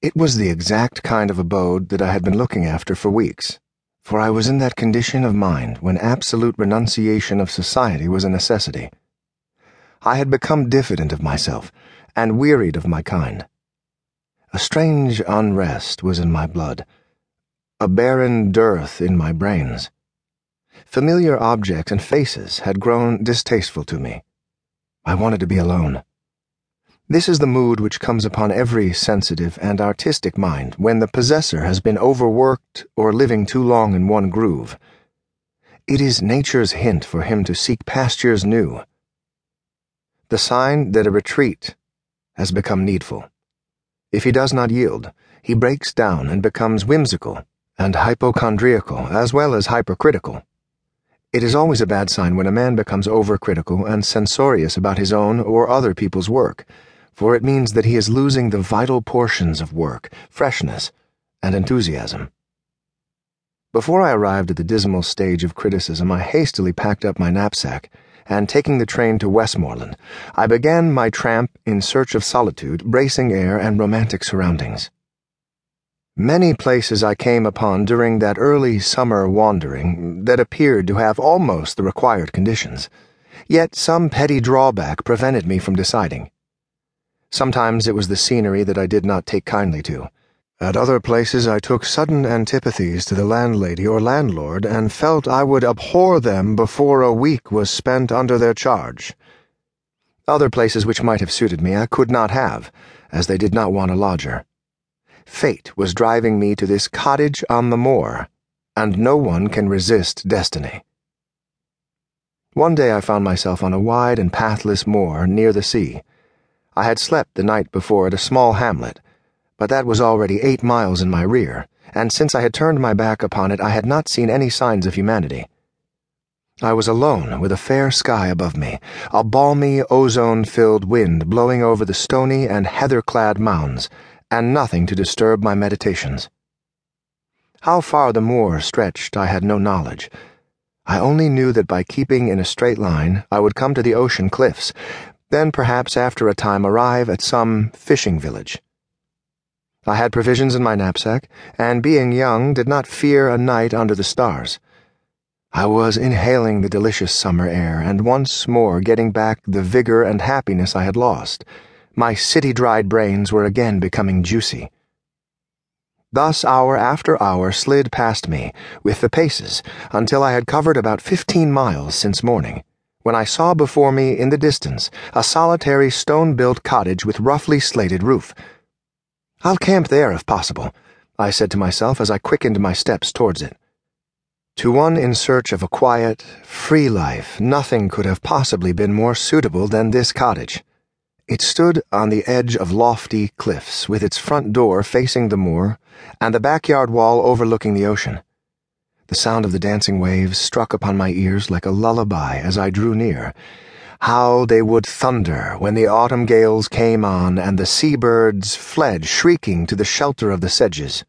It was the exact kind of abode that I had been looking after for weeks, for I was in that condition of mind when absolute renunciation of society was a necessity. I had become diffident of myself and wearied of my kind. A strange unrest was in my blood, a barren dearth in my brains. Familiar objects and faces had grown distasteful to me. I wanted to be alone. This is the mood which comes upon every sensitive and artistic mind when the possessor has been overworked or living too long in one groove. It is nature's hint for him to seek pastures new. The sign that a retreat has become needful. If he does not yield, he breaks down and becomes whimsical and hypochondriacal as well as hypercritical. It is always a bad sign when a man becomes overcritical and censorious about his own or other people's work for it means that he is losing the vital portions of work, freshness, and enthusiasm. Before I arrived at the dismal stage of criticism, I hastily packed up my knapsack, and taking the train to Westmoreland, I began my tramp in search of solitude, bracing air, and romantic surroundings. Many places I came upon during that early summer wandering that appeared to have almost the required conditions, yet some petty drawback prevented me from deciding. Sometimes it was the scenery that I did not take kindly to. At other places I took sudden antipathies to the landlady or landlord and felt I would abhor them before a week was spent under their charge. Other places which might have suited me I could not have, as they did not want a lodger. Fate was driving me to this cottage on the moor, and no one can resist destiny. One day I found myself on a wide and pathless moor near the sea. I had slept the night before at a small hamlet, but that was already eight miles in my rear, and since I had turned my back upon it, I had not seen any signs of humanity. I was alone with a fair sky above me, a balmy, ozone filled wind blowing over the stony and heather clad mounds, and nothing to disturb my meditations. How far the moor stretched, I had no knowledge. I only knew that by keeping in a straight line, I would come to the ocean cliffs, then perhaps after a time arrive at some fishing village. I had provisions in my knapsack, and being young, did not fear a night under the stars. I was inhaling the delicious summer air, and once more getting back the vigor and happiness I had lost. My city dried brains were again becoming juicy. Thus hour after hour slid past me, with the paces, until I had covered about fifteen miles since morning when I saw before me in the distance a solitary stone built cottage with roughly slated roof. I'll camp there if possible, I said to myself as I quickened my steps towards it. To one in search of a quiet, free life, nothing could have possibly been more suitable than this cottage. It stood on the edge of lofty cliffs, with its front door facing the moor and the backyard wall overlooking the ocean. The sound of the dancing waves struck upon my ears like a lullaby as I drew near. How they would thunder when the autumn gales came on and the seabirds fled shrieking to the shelter of the sedges.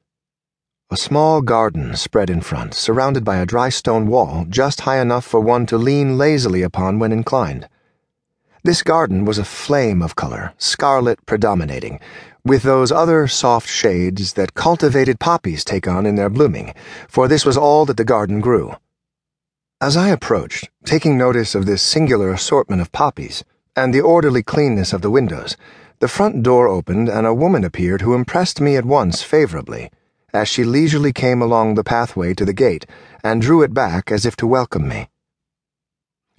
A small garden spread in front, surrounded by a dry stone wall just high enough for one to lean lazily upon when inclined. This garden was a flame of color, scarlet predominating, with those other soft shades that cultivated poppies take on in their blooming, for this was all that the garden grew. As I approached, taking notice of this singular assortment of poppies, and the orderly cleanness of the windows, the front door opened and a woman appeared who impressed me at once favorably, as she leisurely came along the pathway to the gate and drew it back as if to welcome me.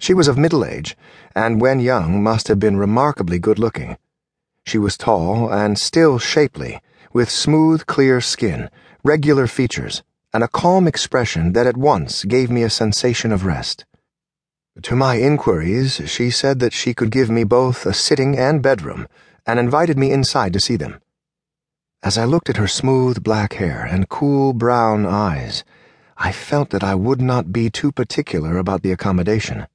She was of middle age, and when young must have been remarkably good looking. She was tall and still shapely, with smooth, clear skin, regular features, and a calm expression that at once gave me a sensation of rest. To my inquiries, she said that she could give me both a sitting and bedroom, and invited me inside to see them. As I looked at her smooth black hair and cool brown eyes, I felt that I would not be too particular about the accommodation.